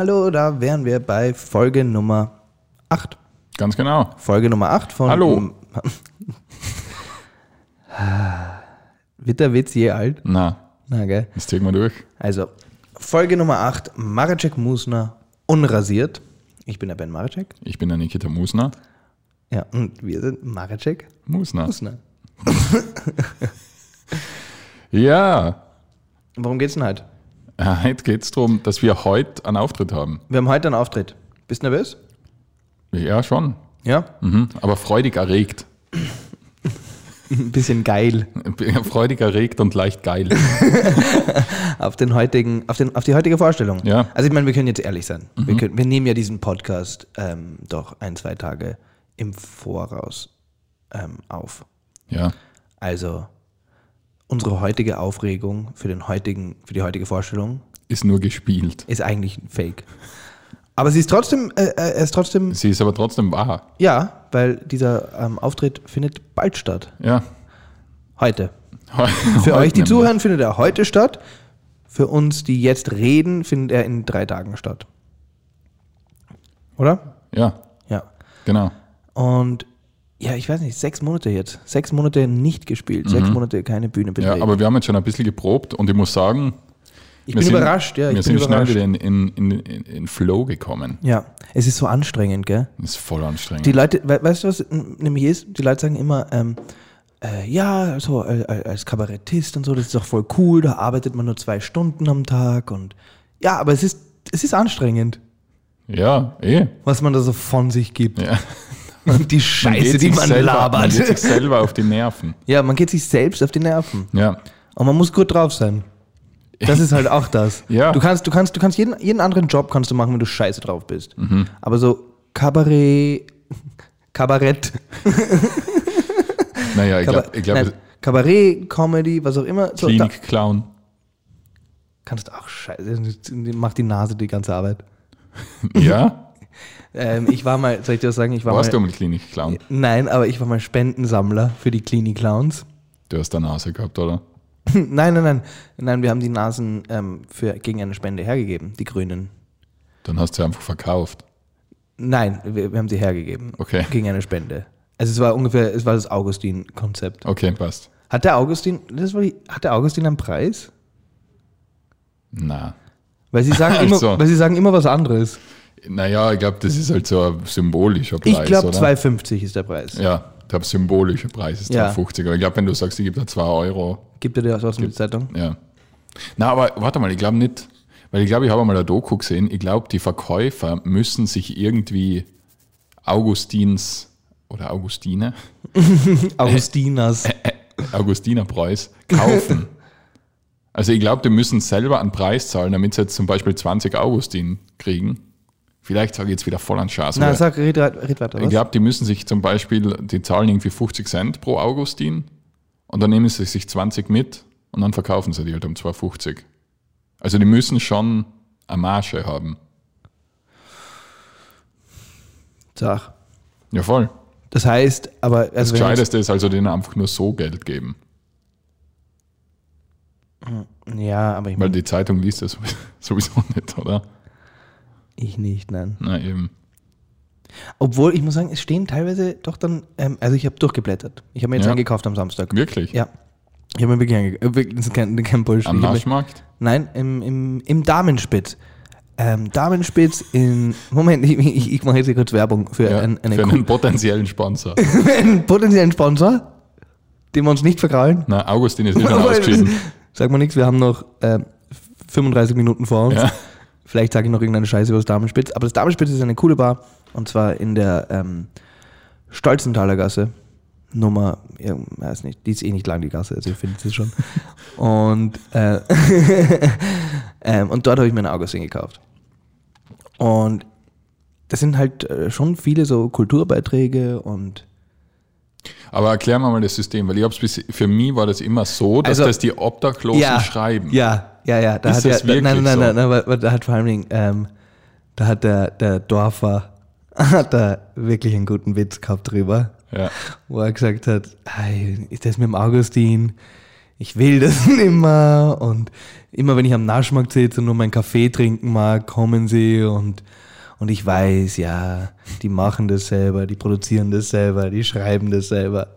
Hallo, da wären wir bei Folge Nummer 8. Ganz genau. Folge Nummer 8 von. Hallo. Wird der Witz je alt? Na, Na, gell? das ziehen wir durch. Also, Folge Nummer 8, Maracek Musner, unrasiert. Ich bin der Ben Maracek. Ich bin der Nikita Musner. Ja, und wir sind Maracek Musner. Musner. Ja. Worum geht's denn heute? Äh, Heute geht es darum, dass wir heute einen Auftritt haben. Wir haben heute einen Auftritt. Bist du nervös? Ja, schon. Ja? Mhm. Aber freudig erregt. Ein bisschen geil. freudig erregt und leicht geil. Auf, den heutigen, auf, den, auf die heutige Vorstellung. Ja. Also ich meine, wir können jetzt ehrlich sein. Wir, können, wir nehmen ja diesen Podcast ähm, doch ein, zwei Tage im Voraus ähm, auf. Ja. Also unsere heutige Aufregung für, den heutigen, für die heutige Vorstellung Ist nur gespielt. ist eigentlich ein Fake. Aber sie ist trotzdem, äh, äh, ist trotzdem, Sie ist aber trotzdem wahr. ja, weil dieser ähm, Auftritt findet bald statt. Ja. Heute. Heu- Für heute euch, die zuhören, findet er heute statt. Für uns, die jetzt reden, findet er in drei Tagen statt. Oder? Ja, Ja. genau. Und ja, ich weiß nicht, sechs Monate jetzt. Sechs Monate nicht gespielt, sechs Monate keine Bühne Mhm. Ja, betreten. aber wir haben jetzt schon ein bisschen geprobt und ich muss sagen, ich bin sind, überrascht, ja. Ich wir sind schnell überrascht. wieder in, in, in, in, Flow gekommen. Ja, es ist so anstrengend, gell? Ist voll anstrengend. Die Leute, we weißt du, was nämlich ist? Die Leute sagen immer, ähm, äh, ja, so äh, äh, als Kabarettist und so, das ist doch voll cool, da arbeitet man nur zwei Stunden am Tag und ja, aber es ist, es ist anstrengend, ja, eh. was man da so von sich gibt. Ja. Und die Man Scheiße, geht die man selber, Man labert. geht sich selber auf die Nerven. ja, man geht sich selbst auf die Nerven. Ja. Und man muss gut drauf sein. Das ist halt auch das. Ja. Du kannst, du kannst, du kannst jeden, jeden anderen Job kannst du machen, wenn du scheiße drauf bist. Mhm. Aber so Kabarett, Kabarett, Naja, ich glaube, glaub, nein, Kabarett, Comedy, was auch immer. So, Klinik-Clown. kannst du auch scheiße, macht die Nase die ganze Arbeit. Ja? Ähm, ich war mal, soll ich dir was sagen? Ich war Warst du mal, mal Klinik-Clown? Nein, aber ich war mal Spendensammler für die Klinik Clowns. Du hast eine Nase gehabt, oder? nein, nein, nein. Nein, wir haben die Nasen ähm, für, gegen eine Spende hergegeben, die Grünen. Dann hast du sie einfach verkauft. Nein, wir, wir haben sie hergegeben. Okay. Gegen eine Spende. Also es war ungefähr, es war das Augustin-Konzept. Okay, passt. Hat der Augustin, das war die, hat der Augustin einen Preis? Na. Weil sie sagen, immer, Also. weil sie sagen immer was anderes. Naja, ich glaube, das ist halt so ein symbolischer Preis, Ich glaube, oder? 2,50 ist der Preis. Ja, ich glaube, symbolischer Preis ist Ja. 2,50. Aber ich glaube, wenn du sagst, ich gebe da 2 Euro, Gibt er dir das aus der Zeitung? ja. Na, aber warte mal, ich glaube nicht, weil ich glaube, ich habe mal eine Doku gesehen, ich glaube, die Verkäufer müssen sich irgendwie Augustins oder Augustine, Augustinas. Augustiner Preuß kaufen. also ich glaube, die müssen selber einen Preis zahlen, damit sie jetzt zum Beispiel 20 Augustin kriegen. Vielleicht sage ich jetzt wieder voll an Schaß. Aber sag, red, red weiter. ich glaube, die müssen sich zum Beispiel, die zahlen irgendwie 50 Cent pro Augustin und dann nehmen sie sich 20 mit und dann verkaufen sie die halt um 2,50. Also die müssen schon eine Marge haben. Sag. Ja, voll. Das heißt, aber Das also jetzt, Gescheiteste ist also denen einfach nur so Geld geben. Ja, aber ich Weil die Zeitung liest das sowieso nicht, oder? Ich nicht, nein. Na eben. Obwohl, ich muss sagen, es stehen teilweise doch dann, ähm, also ich habe durchgeblättert. Ich habe mir jetzt Ja. eingekauft am Samstag. Wirklich? Ja. Ich habe mir wirklich eingekauft. Das ist kein, kein Bullshit. Am Naschmarkt? Nein, im, im, im Damenspitz. Ähm, Damenspitz in. Moment, ich, ich, ich mache jetzt hier kurz Werbung für, Ja, ein, eine für einen potenziellen Sponsor. einen potenziellen Sponsor, den wir uns nicht verkrallen. Na, Augustin ist schon ausgeschieden. Sag mal nichts, wir haben noch ähm, 35 Minuten vor uns. Ja. Vielleicht sage ich noch irgendeine Scheiße über das Damenspitz. Aber das Damenspitz ist eine coole Bar. Und zwar in der ähm, Stolzenthaler Gasse. Nummer, ja, weiß nicht, die ist eh nicht lang, die Gasse, also ihr findet sie schon. Und, äh, ähm, und dort habe ich mir ein Augustin gekauft. Und das sind halt äh, schon viele so Kulturbeiträge und Aber erklär mal das System, weil ich hab's bis, für mich war das immer so, dass Also- das die Obdachlosen schreiben. Ja, ja, ja. Da Ist hat das ja, wirklich nein, nein, so? nein, nein, weil, weil da hat vor allen Dingen, ähm, da hat der, der Dorfer hat da wirklich einen guten Witz gehabt drüber, Ja. wo er gesagt hat, hey, ist das mit dem Augustin? ich will das nimmer und immer wenn ich am Naschmarkt sitze und nur meinen Kaffee trinken mag, kommen sie und, und ich weiß, ja, die machen das selber, die produzieren das selber, die schreiben das selber.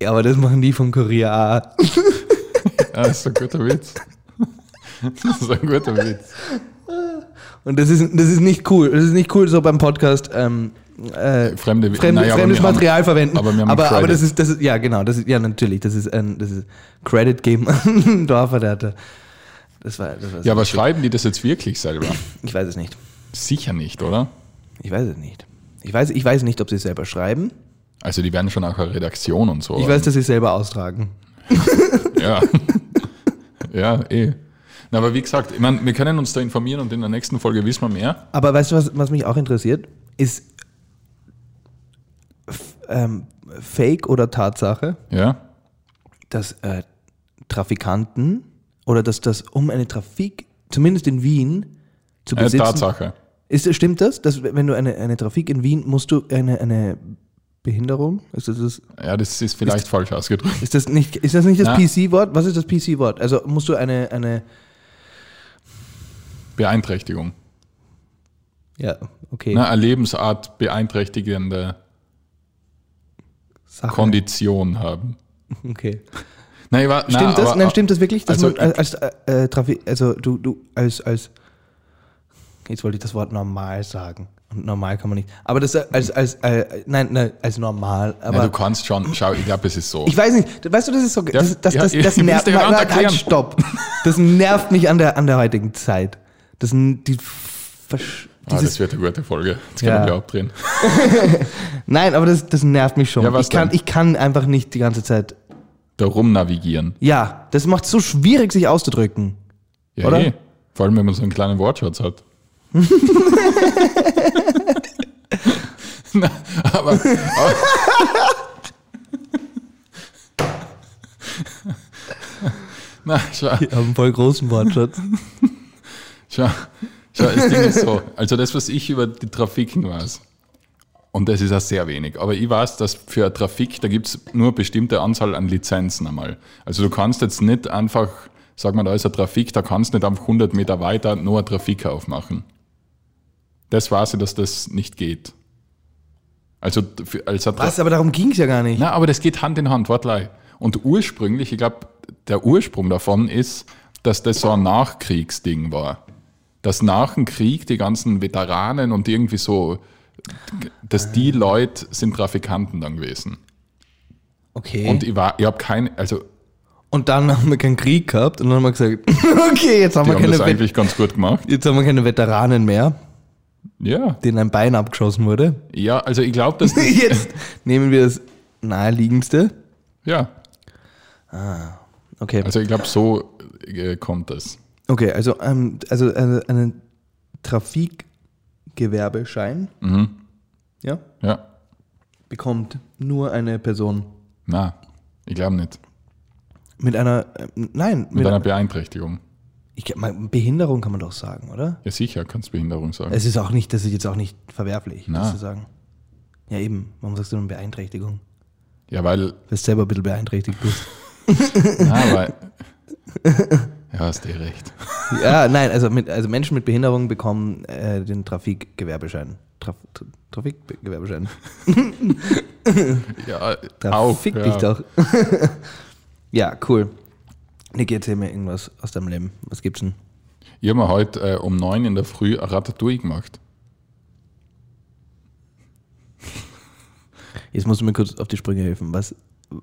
Ja, aber das machen die vom Kurier auch. Ja, das ist ein guter Witz. Das ist ein guter Witz. Und das ist, das ist nicht cool. Das ist nicht cool, so beim Podcast ähm, äh, Fremde, fremde, naja, fremdes wir haben- Material verwenden. aber wir haben aber, aber das ist, das ist, ja genau, das ist, ja natürlich, das ist ein, das ist Credit geben an Dorfer, der hatte, das war, das war Ja, aber schreiben die das jetzt wirklich selber? ich weiß es nicht. Sicher nicht, oder? Ich weiß es nicht. Ich weiß, ich weiß nicht, ob sie es selber schreiben. Also die werden schon auch eine Redaktion und so. Ich weiß, dass sie es selber austragen. Ja. ja, eh. Na, aber wie gesagt, ich meine, wir können uns da informieren und in der nächsten Folge wissen wir mehr. Aber weißt du, was, was mich auch interessiert? Ist ähm, Fake oder Tatsache, Ja. dass äh, Trafikanten oder dass das um eine Trafik, zumindest in Wien, zu Eine besitzen. Tatsache. Ist, stimmt das? Dass wenn du eine, eine Trafik in Wien, musst du eine, eine Behinderung? Ist das, das, Ja, das ist vielleicht falsch ausgedrückt. ist das nicht, ist das, nicht das. PC-Wort? Was ist das PC-Wort? Also musst du eine, eine Beeinträchtigung. ja, okay, Na, eine Lebensart beeinträchtigende Sache. Kondition haben. Okay. Nein, war, Stimmt na, das? aber- Nein, stimmt das wirklich? Dass also man als, äh, Trafi also du, du als, als jetzt wollte ich das Wort normal sagen. Und normal kann man nicht. Aber das äh, als, als äh, nein, nein, als normal. Aber Na, du kannst schon, schau, ich glaube, es ist so. ich weiß nicht, weißt du, das ist so, das, das, das, das nervt ja nein, gerade nein, erklären. halt, stopp. Das nervt mich an der, an der heutigen Zeit. Das, sind die, Versch- ah, das wird eine gute Folge. Jetzt Ja. können wir abdrehen. nein, aber das, das nervt mich schon. Ja, ich, kann, denn? ich kann einfach nicht die ganze Zeit. Da rumnavigieren. Ja, das macht es so schwierig, sich auszudrücken. Ja, Oder? eh. Vor allem, wenn man so einen kleinen Wortschatz hat. Na, aber, aber Na, schau, Ich habe einen voll großen Wortschatz. Schau, schau, das Ding ist so. Also das, was ich über die Trafiken weiß, und das ist auch sehr wenig, aber ich weiß, dass für Trafik, da gibt es nur eine bestimmte Anzahl an Lizenzen einmal. Also du kannst jetzt nicht einfach, sag mal, da ist eine Trafik, da kannst du nicht einfach 100 Meter weiter nur eine Trafik aufmachen. Das weiß ich, dass das nicht geht. Also für, als Was? Aber darum ging es ja gar nicht. na, aber das geht Hand in Hand, wortlei. Und ursprünglich, ich glaube, der Ursprung davon ist, dass das so ein Nachkriegsding war. Dass nach dem Krieg die ganzen Veteranen und irgendwie so, dass die Leute sind Trafikanten dann gewesen. Okay. Und ich war, ich habe keine, also Und dann haben wir keinen Krieg gehabt und dann haben wir gesagt, okay, jetzt haben, wir haben keine, das Vet eigentlich ganz gut gemacht. jetzt haben wir keine Veteranen mehr, Ja, denen ein Bein abgeschossen wurde. ja, also ich glaube, dass das, Jetzt nehmen wir das naheliegendste. ja, Okay, also ich glaube, so äh, kommt das. Okay also, ähm, also eine, einen Trafikgewerbeschein Mhm. ja, Ja, bekommt nur eine Person na, ich glaube nicht. mit einer, äh, nein, Mit einer Beeinträchtigung. ich, man- Behinderung kann man doch sagen, oder? Ja, sicher, kannst Behinderung sagen. Es ist auch nicht, das ist jetzt auch nicht verwerflich, Na. das zu sagen. Ja eben, warum sagst du denn Beeinträchtigung? Ja, weil Weil du selber ein bisschen beeinträchtigt bist. Na, aber. Ja, hast eh recht. Ja, nein, also, mit, also Menschen mit Behinderung bekommen äh, den Trafikgewerbeschein. Traf, Tra- Trafikgewerbeschein. Ja, Da auch. fick ja. dich doch. ja, cool. Niki, erzähl mir irgendwas aus deinem Leben. Was gibt's denn? Ich habe mir heute äh, um neun in der Früh Ratatouille gemacht. Jetzt musst du mir kurz auf die Sprünge helfen. Was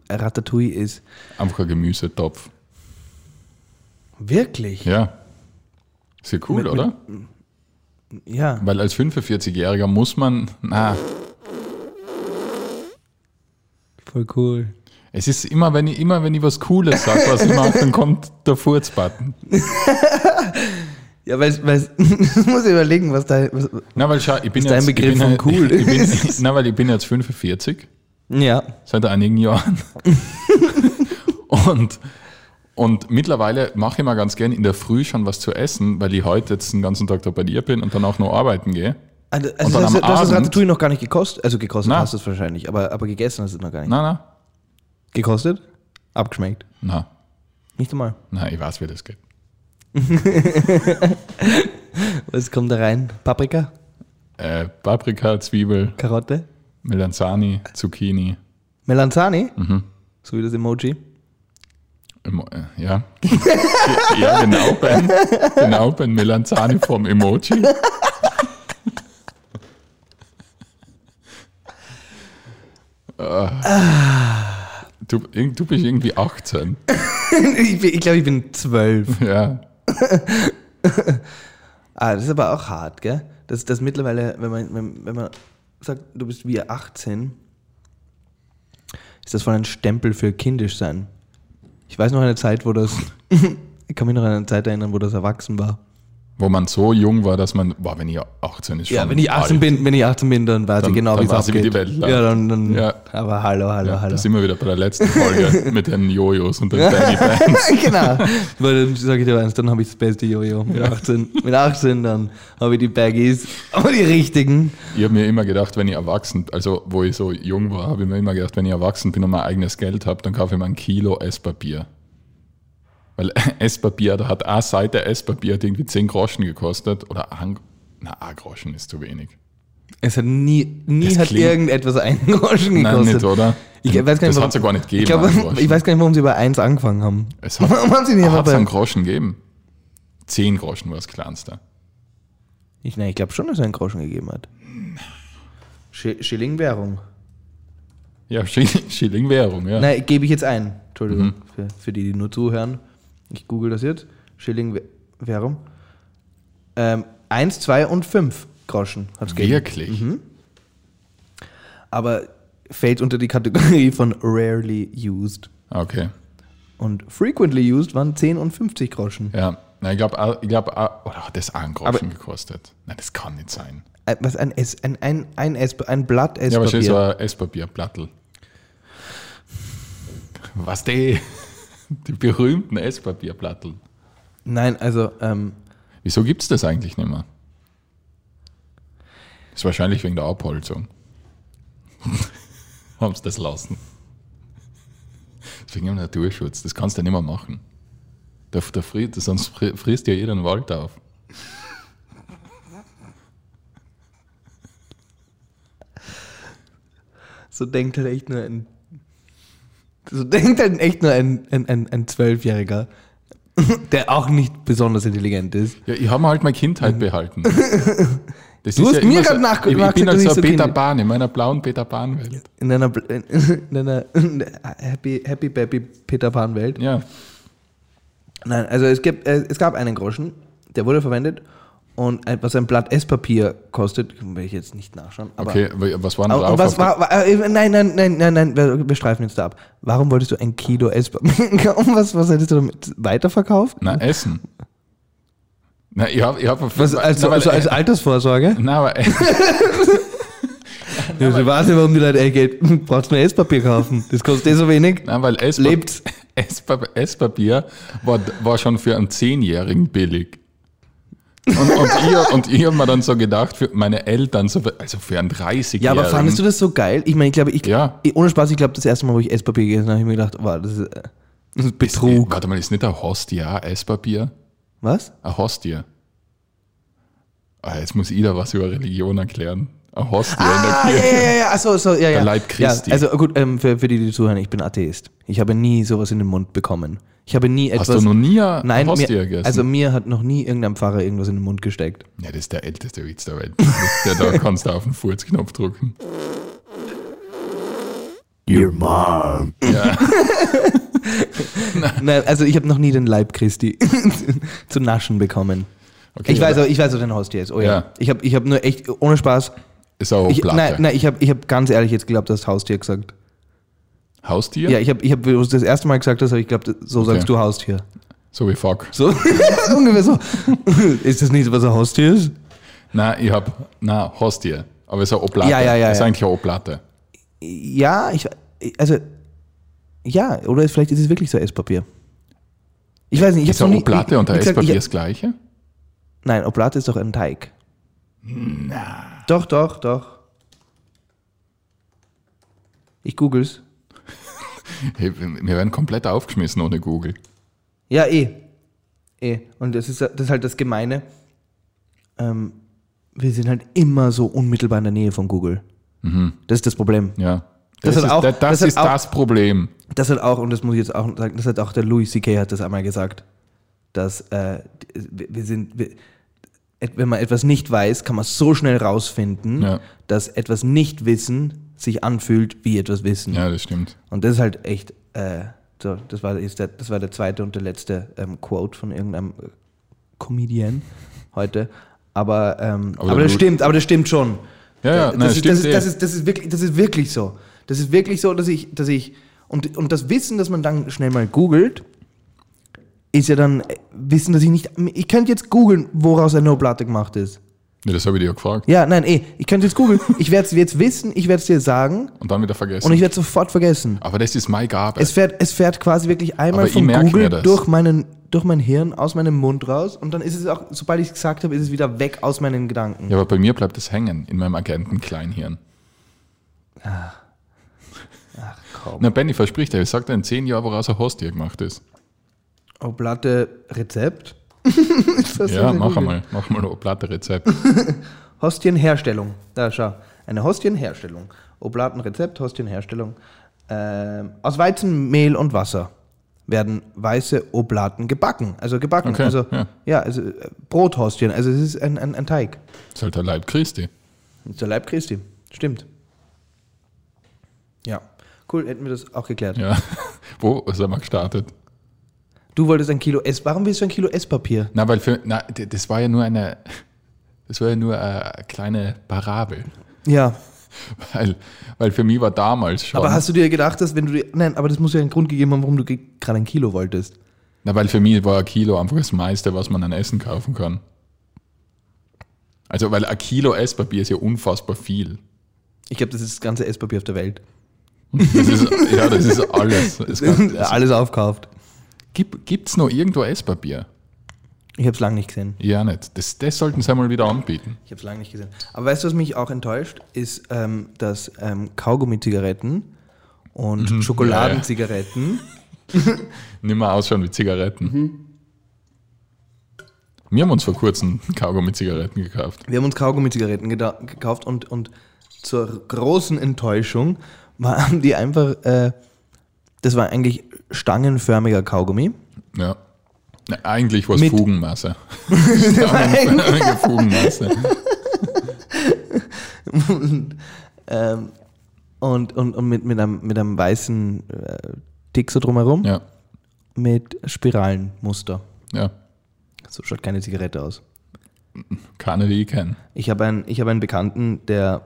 Ratatouille ist. Einfach ein Gemüsetopf. Wirklich? Ja. Ist ja cool, Mit- mit- oder? Ja. Weil als 45-Jähriger muss man. Na, Voll cool. es ist immer, wenn ich, immer, wenn ich was Cooles sage, was ich mache, dann kommt der Furzbutton. Ja, weil, weil ich muss überlegen, was da. Was, Na, weil schau, ich bin ist dein jetzt. Begriff ich bin, von cool Ich bin, ist. na, weil ich bin jetzt 45. ja. seit einigen Jahren. und, und mittlerweile mache ich mal ganz gern in der Früh schon was zu essen, weil ich heute jetzt den ganzen Tag da bei dir bin und dann auch noch arbeiten gehe. Also, also dann du hast, das Ratatouille noch gar nicht gekostet. Also gekostet Na. hast du es wahrscheinlich, aber, aber gegessen hast du es noch gar nicht. Na, na, Gekostet? Abgeschmeckt. na. Nicht einmal. Nein, ich weiß, wie das geht. Was kommt da rein? Paprika? Äh, Paprika, Zwiebel, Karotte? Melanzani, Zucchini. Melanzani? Mhm. So wie das Emoji. Äh, ja. ja, genau, Ben. Genau, Ben. Melanzani vom Emoji. Ah. Du, du bist irgendwie 18. ich ich glaube, ich bin zwölf. Ja. Ah, das ist aber auch hart, gell? Das, das mittlerweile, wenn man, wenn, wenn man sagt, du bist wie 18, ist das voll ein Stempel für kindisch sein. Ich weiß noch eine Zeit, wo das, ich kann mich noch an eine Zeit erinnern, wo das erwachsen war. Wo man so jung war, dass man, boah, wenn ich 18 ist schon Ja, wenn ich 18 alt. bin, wenn ich 18 bin, dann weiß Dann- ich genau, wie es wie abgeht. die Welt ja, dann, dann Ja. aber hallo, hallo, Ja, hallo. da sind wir wieder bei der letzten Folge mit den Jojos und den Baggy Bands. genau. Weil dann sage ich dir eins, dann habe ich das beste Jojo. Mit 18, mit 18 dann habe ich die Baggies, aber die richtigen. Ich habe mir immer gedacht, wenn ich erwachsen, also wo ich so jung war, habe ich mir immer gedacht, wenn ich erwachsen bin und mein eigenes Geld habe, dann kaufe ich mir ein Kilo Esspapier. Weil Esspapier, da hat eine Seite Esspapier hat irgendwie 10 Groschen gekostet oder ein, na, ein Groschen ist zu wenig. Es hat nie, nie Es hat klingt- irgendetwas einen Groschen Nein, gekostet. nicht, oder? Ich weiß gar nicht, das hat es ja gar nicht gegeben. Ich, Groschen. ich weiß gar nicht, warum sie bei 1 angefangen haben. es hat, Warum haben sie nicht einfach hat es bei. einen Groschen gegeben. 10 Groschen war das kleinste. Ich, nein, ich glaube schon, dass er einen Groschen gegeben hat. Sch Schilling-Währung. Ja, Schill- Schilling-Währung, ja. Nein, gebe ich jetzt ein. Entschuldigung, Mhm. für, für die, die nur zuhören. Ich google das jetzt. Schilling-Währung. Ähm, 1, 2 und 5 Groschen hat es gegeben. Wirklich? Mhm. Aber fällt unter die Kategorie von rarely used. Okay. Und frequently used waren 10 und 50 Groschen. Ja. Na, ich glaube, ich glaub, oder hat das auch einen Groschen gekostet? Nein, das kann nicht sein. Ein- Was ein, S, ein, ein, ein, S, ein Blatt Ja, aber so Esspapier. ein Esspapierplattel. Was die? Die berühmten Esspapierplattel. Nein, also ähm, Wieso gibt es das eigentlich nicht mehr? Ist wahrscheinlich wegen der Abholzung. Haben sie das lassen. Wegen dem Naturschutz. Das kannst du nicht mehr machen. Der, der fri sonst fri- frisst ja jeder den Wald auf. so denkt halt echt nur ein. So denkt halt echt nur ein, ein, ein, ein Zwölfjähriger, der auch nicht besonders intelligent ist. Ja, ich habe mir halt meine Kindheit behalten. Das. Du hast mir immer grad so, nach- Ich, ich bin halt so ein Peter. Pan, in meiner blauen Peter Pan-Welt. In einer, in einer Happy, Happy Baby Peter Pan Welt. Ja. Nein, also es, gibt, äh, es gab einen Groschen, der wurde verwendet und was ein Blatt Esspapier kostet, will ich jetzt nicht nachschauen. Okay, wa- was war denn Aber, drauf? was war, war äh, nein, nein, nein, nein, nein, wir, streifen jetzt da ab. Warum wolltest du ein Kilo Esspapier kaufen? Was, was hättest du damit weiterverkauft? Na, Essen. Na, ich habe. Ich hab, Was, als, na, also als Altersvorsorge? na, aber, Ja, ich weiß nicht, warum die Leute, ey, Geld, brauchst du nur Esspapier kaufen. Das kostet eh so wenig. na, weil Esspa Lebt's. Esspa Esspapier war, war schon für einen Zehnjährigen billig. Und, und ich, und ich habe mir dann so gedacht, für meine Eltern, so, für- also für einen 30-Jährigen. Ja, aber fandest du das so geil? Ich meine, ich glaube, ich, Ja. ohne Spaß, ich glaube, das erste Mal, wo ich Esspapier gegessen habe, habe ich mir gedacht, wow, das ist, das ist Betrug. Warte mal, ist nicht ein Hostie auch Esspapier? Was? Ein Hostie. Ah, jetzt muss ich da was über Religion erklären. Ein Hostie in der Ah, ja, Kirche. ja, ja, ja, achso, so, ja, ja. Leib Christi. Ja, also gut, ähm, für, für die, die zuhören, ich bin Atheist. Ich habe nie sowas in den Mund bekommen. Ich habe nie etwas. Hast du noch nie ein Nein, Hostie mir, gegessen? also mir hat noch nie irgendein Pfarrer irgendwas in den Mund gesteckt. Ja, das ist der älteste Witz der Welt. Der, da kannst du auf den Furzknopf drücken. Your mom. Ja. Nein, also ich habe noch nie den Leib Christi zu naschen bekommen. Okay, ich, weiß auch, ich weiß auch, den Hostie ist. Oh ja. Ja. Ich habe ich hab nur echt, ohne Spaß, Ist auch ich, Platte. nein, nein, ich habe ich hab ganz ehrlich jetzt geglaubt, du hast Haustier gesagt. Haustier? Ja, ich habe, ich hab, das erste Mal gesagt hast, habe ich geglaubt, so sagst du Haustier. So wie Fuck. So, ungefähr so. ist das nicht, was ein Haustier ist? Nein, ich hab, na Hostie. Aber es ist eine Oplate. Ja, ja, ja, Das ist ja. eigentlich eine Oplate. Ja, ich, also, ja, oder vielleicht ist es wirklich so Esspapier. Ich weiß nicht, ich Ist habe eine noch nie... Oplate ich- und ein Esspapier ich- das gleiche? Nein, Oblate ist doch ein Teig. Na. Doch, doch, doch. Ich googles. Hey, wir werden komplett aufgeschmissen ohne Google. Ja, eh. Eh. Und das ist, das ist halt das Gemeine. Ähm, wir sind halt immer so unmittelbar in der Nähe von Google. Das ist das Problem. Ja. Das Das, ist, auch- das, das ist auch- das Problem. Das hat auch, und das muss ich jetzt auch sagen, das hat auch der Louis C.K. hat das einmal gesagt, dass äh, wir sind, wir, wenn man etwas nicht weiß, kann man so schnell rausfinden, Ja. dass etwas Nicht-Wissen sich anfühlt wie etwas Wissen. Ja, das stimmt. Und das ist halt echt, äh, so, das war, jetzt der, das war der zweite und der letzte ähm, Quote von irgendeinem äh, Comedian heute. Aber, ähm, Aber aber, das stimmt, aber das stimmt schon. Ja, ja, das, nein, ist, stimmt das, ist, das, ist, das, ist wirklich, das ist wirklich so. Das ist wirklich so, dass ich, dass ich und, und das Wissen, das man dann schnell mal googelt, ist ja dann Wissen, dass ich nicht. Ich könnte jetzt googeln, woraus eine No-Platte gemacht ist. Ja, das habe ich dir ja gefragt. Ja, nein, eh. Ich könnte jetzt googeln. Ich werde es jetzt wissen, ich werde es dir sagen Und dann wieder vergessen. und ich werde es sofort vergessen. Aber das ist meine Gabe. Es fährt, es fährt quasi wirklich einmal Aber von Google durch, meinen, durch mein Hirn, aus meinem Mund raus und dann ist es auch, sobald ich es gesagt habe, ist es wieder weg aus meinen Gedanken. ja, aber bei mir bleibt es hängen in meinem Agenten-Kleinhirn. Kaum. Na, Benny, versprich dir, ich sag dir in zehn Jahren, woraus ein Hostie gemacht ist. Oblate Rezept. Ist das ja, mach Google? einmal, mach mal ein Platte-Rezept. Hostienherstellung. Da schau. Eine Hostienherstellung. Oblatenrezept, Hostienherstellung. Ähm, aus Weizenmehl und Wasser werden weiße Oblaten gebacken. Also gebacken. Okay, also, ja. ja. also äh, Brothostien. Also es ist ein, ein, ein Teig. ist halt der Leib Christi. Das ist der Leib Christi. Stimmt. Ja. Cool, hätten wir das auch geklärt. Ja. Wo sind wir gestartet? Du wolltest ein Kilo Ess. Warum willst du ein Kilo Esspapier? Na, weil für, na, das war ja nur eine, das war ja nur eine kleine Parabel. Ja. Weil, weil für mich war damals schon, Aber hast du dir gedacht, dass wenn du dir. Nein, aber das muss ja einen Grund gegeben haben, warum du ge- gerade ein Kilo wolltest. na, weil für mich war ein Kilo einfach das meiste, was man an Essen kaufen kann. Also, weil ein Kilo Esspapier ist ja unfassbar viel. Ich glaube, das ist das ganze Esspapier auf der Welt. Das ist, ja, das ist alles. Es kann, es, Alles aufkauft. Gibt es noch irgendwo Esspapier? Ich habe es lange nicht gesehen. Ja, nicht. Das, das sollten sie einmal wieder anbieten. Ich habe es lange nicht gesehen. Aber weißt du, was mich auch enttäuscht, ist, ähm, dass ähm, Kaugummi-Zigaretten und Schokoladenzigaretten. Nicht mehr ausschauen wie Zigaretten. Mhm. Wir haben uns vor kurzem Kaugummi-Zigaretten gekauft. Wir haben uns Kaugummi-Zigaretten gekauft und, und zur großen Enttäuschung waren die einfach. Äh, das war eigentlich stangenförmiger Kaugummi. Ja. Eigentlich war es Fugenmasse. Stangenförmige Fugenmasse. Ähm, und und, und mit, mit, einem, mit einem weißen äh, Tick so drumherum. Ja, Mit Spiralenmuster. ja. So schaut keine Zigarette aus. Keine, die ich kenne. Ich habe einen, ich habe einen Bekannten, der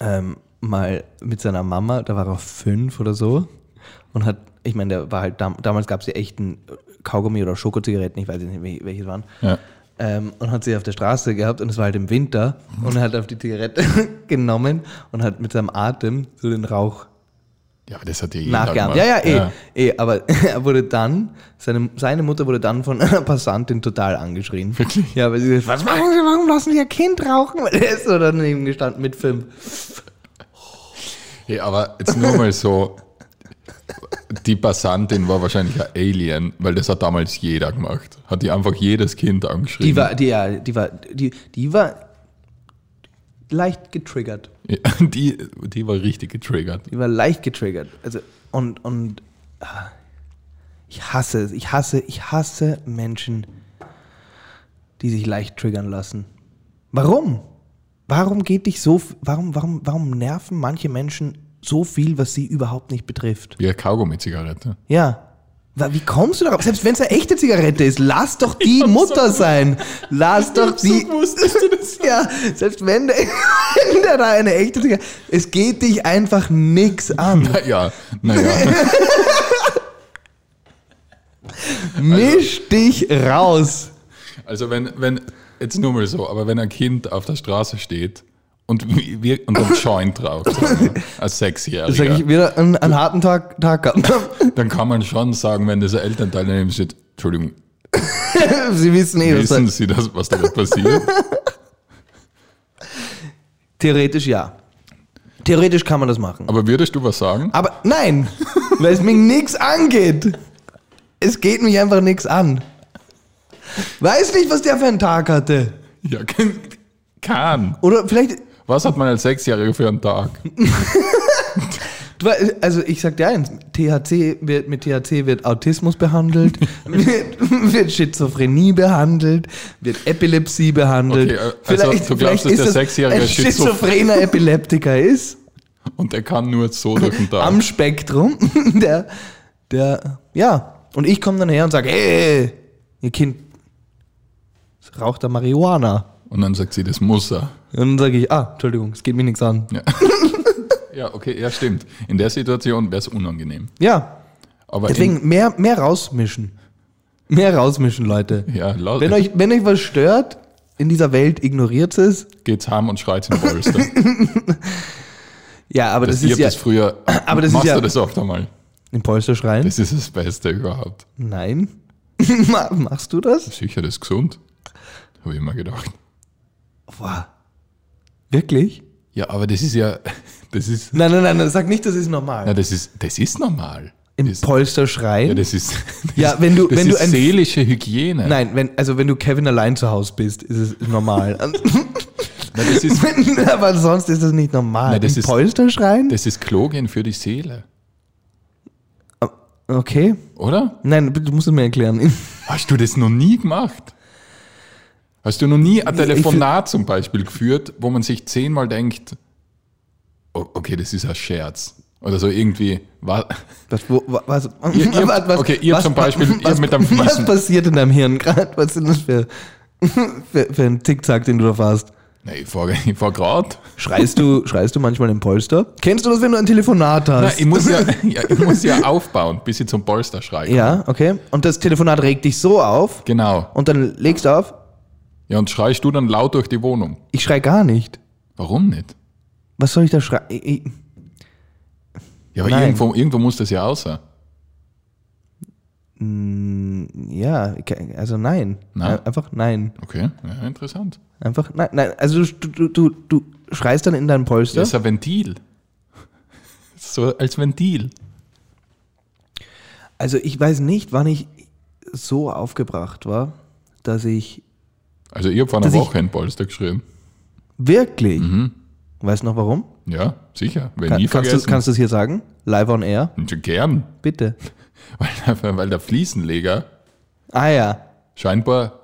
ähm, mal mit seiner Mama, da war er fünf oder so, und hat, ich meine, der war halt, dam damals gab es ja echten Kaugummi- oder Schokozigaretten, ich weiß nicht, wel- welche es waren, Ja. ähm, und hat sie auf der Straße gehabt und es war halt im Winter und er hat auf die Zigarette genommen und hat mit seinem Atem so den Rauch Ja, das hat ja jeder nachgeahmt. Ja, ja, eh, eh. Aber er wurde dann, seine, seine Mutter wurde dann von einer Passantin total angeschrien. Wirklich? Ja, weil sie gesagt was machen Sie, warum lassen Sie Ihr Kind rauchen? Weil er ist so daneben gestanden mit fünf. Ja, aber jetzt nur mal so, die Passantin war wahrscheinlich ein Alien, weil das hat damals jeder gemacht. Hat die einfach jedes Kind angeschrieben. Die war, die, ja, die war, die, die war leicht getriggert. Ja, die, die war richtig getriggert. Die war leicht getriggert. Also, und, und ah, ich hasse es. Ich hasse, ich hasse Menschen, die sich leicht triggern lassen. Warum? Warum geht dich so, warum, warum, warum nerven manche Menschen so viel, was sie überhaupt nicht betrifft? Wie eine Kaugummi-Zigarette. Ja. Wie kommst du darauf? Selbst wenn es eine echte Zigarette ist, lass doch die Mutter sein. Lass doch die. ja, selbst wenn der, wenn der da eine echte Zigarette. Es geht dich einfach nix an. Naja, naja. Misch dich raus. Also wenn, wenn, jetzt nur mal so, aber wenn ein Kind auf der Straße steht und, wir, und ein Joint so, ne, als Sechsjähriger, ich wieder einen, einen harten Tag, Tag gehabt. dann kann man schon sagen, wenn das ein Elternteil daneben steht, Entschuldigung, Sie wissen eh, was wissen Sie das, was da passiert? Theoretisch ja. Theoretisch kann man das machen. Aber würdest du was sagen? Aber nein, weil es mir nichts angeht. Es geht mich einfach nichts an. Weiß nicht, was der für einen Tag hatte. Ja, kann. Oder vielleicht, Was hat man als Sechsjähriger für einen Tag? also ich sag dir eins, THC wird, mit THC wird Autismus behandelt, wird, wird Schizophrenie behandelt, wird Epilepsie behandelt. Okay, also du glaubst, dass der Sechsjährige schizophrener Epileptiker ist, Und er kann nur so durch den Tag. am Spektrum, der, der, ja. Und ich komme dann her und sage, hey, ihr Kind raucht da Marihuana. Und dann sagt sie, das muss er. Und dann sage ich, ah, Entschuldigung, es geht mir nichts an. Ja. ja, okay, ja, stimmt. In der Situation wäre es unangenehm. Ja, Aber deswegen mehr, mehr rausmischen. Mehr rausmischen, Leute. ja, laut, Wenn euch, wenn euch was stört in dieser Welt, ignoriert es. geht's heim und schreit in Polster. Ja, aber das das, ich ist ja das früher. Aber das ist machst ja- du das oft einmal? im Polster schreien. Das ist das Beste überhaupt. Nein. Ma- Machst du das? Sicher, das ist gesund. Habe ich immer gedacht. Boah. Wirklich? Ja, aber das ist ja, das ist, Nein, nein, nein, nein, sag nicht, das ist normal. na, das ist, das ist normal. Im das, Polster ja, schreien? das ist, das Ja, wenn du- das wenn du ist ein- seelische Hygiene. Nein, wenn, also wenn du Kevin allein zu Hause bist, ist es normal. Na, das ist, aber sonst ist das nicht normal. Nein, das Im ist- Polster schreien? das ist Klogen für die Seele, Okay. oder? Nein, du musst es mir erklären. Hast du das noch nie gemacht? Hast du noch nie ein Telefonat zum Beispiel geführt, wo man sich zehnmal denkt, oh, okay, das ist ein Scherz. Oder so irgendwie, wa- Was, wo, wa- was, Ihr- ihr- was, was, okay, ihr was, zum Beispiel, was, mit einem was Fliesen. passiert in deinem Hirn gerade? Was sind das für, für, für ein Zickzack, den du da fährst? nee, ich fahre ich fahr gerade. Schreist du, schreist du manchmal im Polster? Kennst du das, wenn du ein Telefonat hast? Ich muss ja, ja, ich muss ja aufbauen, bis ich zum Polster schreie. ja, okay. Und das Telefonat regt dich so auf Genau. und dann legst du auf. Ja, und schreist du dann laut durch die Wohnung? Ich schrei gar nicht. Warum nicht? Was soll ich da schreien? Ich- Ja, aber Nein. irgendwo, irgendwo muss das ja außer. Ja, ich- also nein. Nein? Einfach nein. Okay, ja, interessant. Einfach nein. nein. Also du, du, du, du schreist dann in deinem Polster. Das ist ein Ventil. So als Ventil. Also ich weiß nicht, wann ich so aufgebracht war, dass ich Also ich habe vor einer Woche in Polster geschrieben. wirklich. Mhm. Weißt du noch warum? Ja, sicher. Wenn Kann, nie kannst, du, kannst du es hier sagen? Live on air? Gern. Bitte. Weil, der- weil der Fliesenleger Ah ja. scheinbar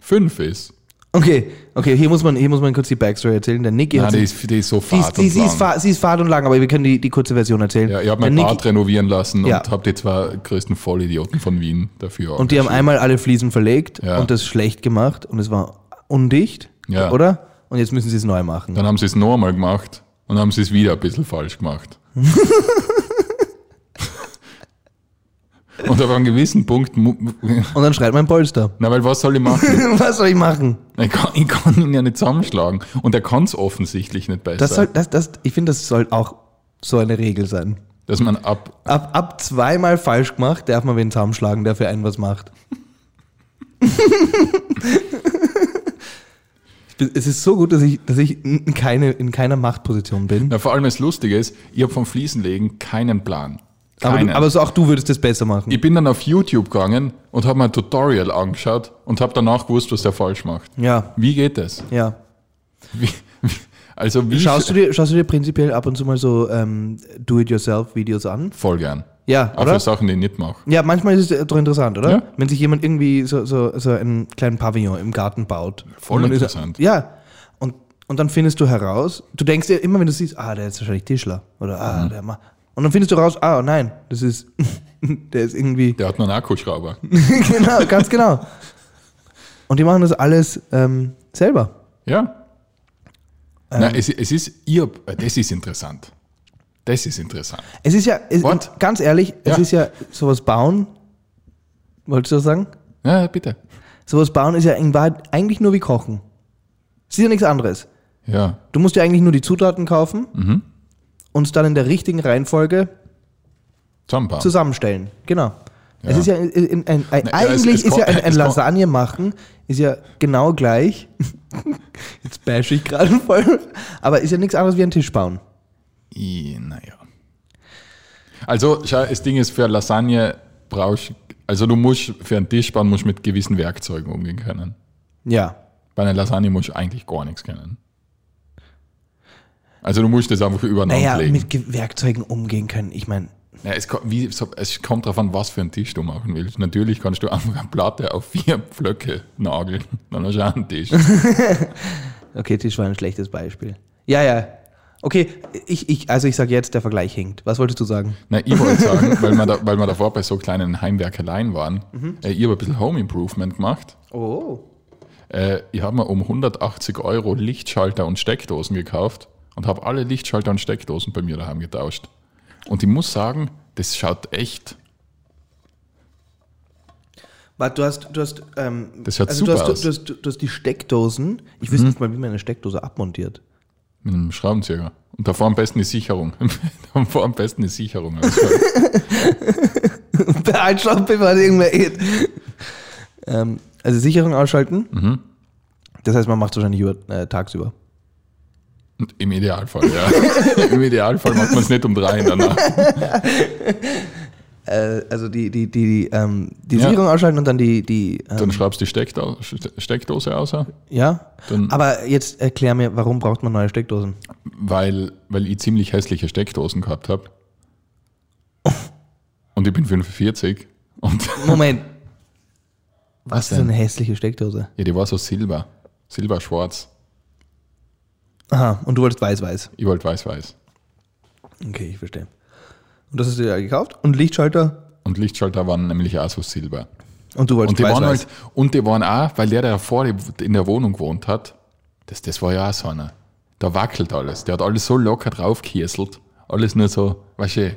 fünf ist. Okay, okay, hier muss man, hier muss man kurz die Backstory erzählen. Der Niki Nein, hat die ist, die ist so die fad die, und sie, ist lang. sie ist fad und lang, aber wir können die, die kurze Version erzählen. Ja, ich habe mein Niki- Bad renovieren lassen Ja. und habe die zwei größten Vollidioten von Wien dafür Und die haben einmal alle Fliesen verlegt Ja. und das schlecht gemacht und es war undicht, Ja. oder? Und jetzt müssen sie es neu machen. Dann haben sie es noch einmal gemacht und haben sie es wieder ein bisschen falsch gemacht. und an einem gewissen Punkt, Und dann schreit mein Polster. na, weil was soll ich machen? Was soll ich machen? Ich kann, ich kann ihn ja nicht zusammenschlagen. Und er kann es offensichtlich nicht besser. Das soll, das, das, ich finde, das soll auch so eine Regel sein. dass man ab, Ab, ab zweimal falsch gemacht, darf man wen zusammenschlagen, der für einen was macht. Es ist so gut, dass ich, dass ich in, keine, in keiner Machtposition bin. na, vor allem das Lustige ist, ich habe vom Fliesenlegen keinen Plan. Aber, Keinen. du, aber so auch du würdest das besser machen. ich bin dann auf YouTube gegangen und habe mir ein Tutorial angeschaut und habe danach gewusst, was der falsch macht. ja, Wie geht das? ja. Wie, wie, also wie Schaust du, dir, schaust du dir prinzipiell ab und zu mal so ähm, Do-it-yourself-Videos an? voll gern. Ja, Auch oder? für Sachen, die ich nicht mache. Ja, manchmal ist es doch interessant, oder? Ja. Wenn sich jemand irgendwie so, so, so einen kleinen Pavillon im Garten baut. Voll man ist- interessant. ja. Und, und dann findest du heraus, du denkst dir immer, wenn du siehst, ah, der ist wahrscheinlich Tischler. Oder ah, Mhm. der macht. Und dann findest du raus, ah, nein, das ist, der ist irgendwie. Der hat nur einen Akkuschrauber. genau, ganz genau. Und die machen das alles ähm, selber. Ja. Ähm. Nein, es, es ist, ihr, das ist interessant. Das ist interessant. Es ist ja, es, ganz ehrlich, es Ja. ist ja sowas bauen. Wolltest du das sagen? Ja, bitte. Sowas bauen ist ja in Wahrheit eigentlich nur wie kochen. Es ist ja nichts anderes. Ja. Du musst ja eigentlich nur die Zutaten kaufen Mhm. Und es dann in der richtigen Reihenfolge Zusammenbauen. zusammenstellen. Genau. Es Ja. ist ja in, in, ein, ein, Na, ja, es- eigentlich es ist ja ein, ein es Lasagne machen ist ja genau gleich. Jetzt bash ich gerade voll. Aber ist ja nichts anderes wie ein Tisch bauen. Naja. Also, das Ding ist, für Lasagne brauchst du Also du musst für einen Tisch bauen, musst mit gewissen Werkzeugen umgehen können. Ja. Bei einer Lasagne musst du eigentlich gar nichts können. Also du musst das einfach übereinander Naja, legen. mit Ge Werkzeugen umgehen können. Ich meine, Ja, es, ko- wie, es kommt darauf an, was für einen Tisch du machen willst. Natürlich kannst du einfach eine Platte auf vier Pflöcke nageln. Dann hast du auch einen Tisch. okay, Tisch war ein schlechtes Beispiel. Ja, ja. Okay, ich, ich, also ich sage jetzt, der Vergleich hinkt. Was wolltest du sagen? Na, ich wollte sagen, weil wir, da, weil wir davor bei so kleinen Heimwerkeleien waren, äh, ich habe ein bisschen Home Improvement gemacht. Oh. Äh, ich habe mir um 180 Euro Lichtschalter und Steckdosen gekauft und habe alle Lichtschalter und Steckdosen bei mir daheim getauscht. Und ich muss sagen, das schaut echt, Warte, du hast, du hast, ähm, Das schaut du, super hast, aus. Du, hast, du hast die Steckdosen. Ich wüsste nicht mal, wie man eine Steckdose abmontiert. mit einem Schraubenzieher. Und davor am besten die Sicherung. davor am besten die Sicherung. Also, Bei Einschlag, bevor es irgendwer geht. ähm, also Sicherung ausschalten. Mhm. Das heißt, man macht es wahrscheinlich über, äh, tagsüber. Im Idealfall, ja. Im Idealfall macht man es nicht um drei Nacht. Äh, also die, die, die, ähm, die Ja. Sicherung ausschalten und dann die, die ähm, Dann schraubst du die Steckdo Steckdose aus, ja. Dann- Aber jetzt erklär mir, warum braucht man neue Steckdosen? weil, weil ich ziemlich hässliche Steckdosen gehabt habe. Und ich bin 45. Und Moment. Was, Was ist denn? eine hässliche Steckdose? ja, die war so silber. Silberschwarz. Aha, und du wolltest weiß-weiß. Ich wollte weiß-weiß. Okay, ich verstehe. Und das hast du dir gekauft? Und Lichtschalter? Und Lichtschalter waren nämlich auch so silber. Und du wolltest Und die, waren weiß-weiß. halt, und die waren auch, weil der, der davor in der Wohnung gewohnt hat, das, das war ja auch so einer. Da wackelt alles. Der hat alles so locker draufgekieselt. Alles nur so, weißt du,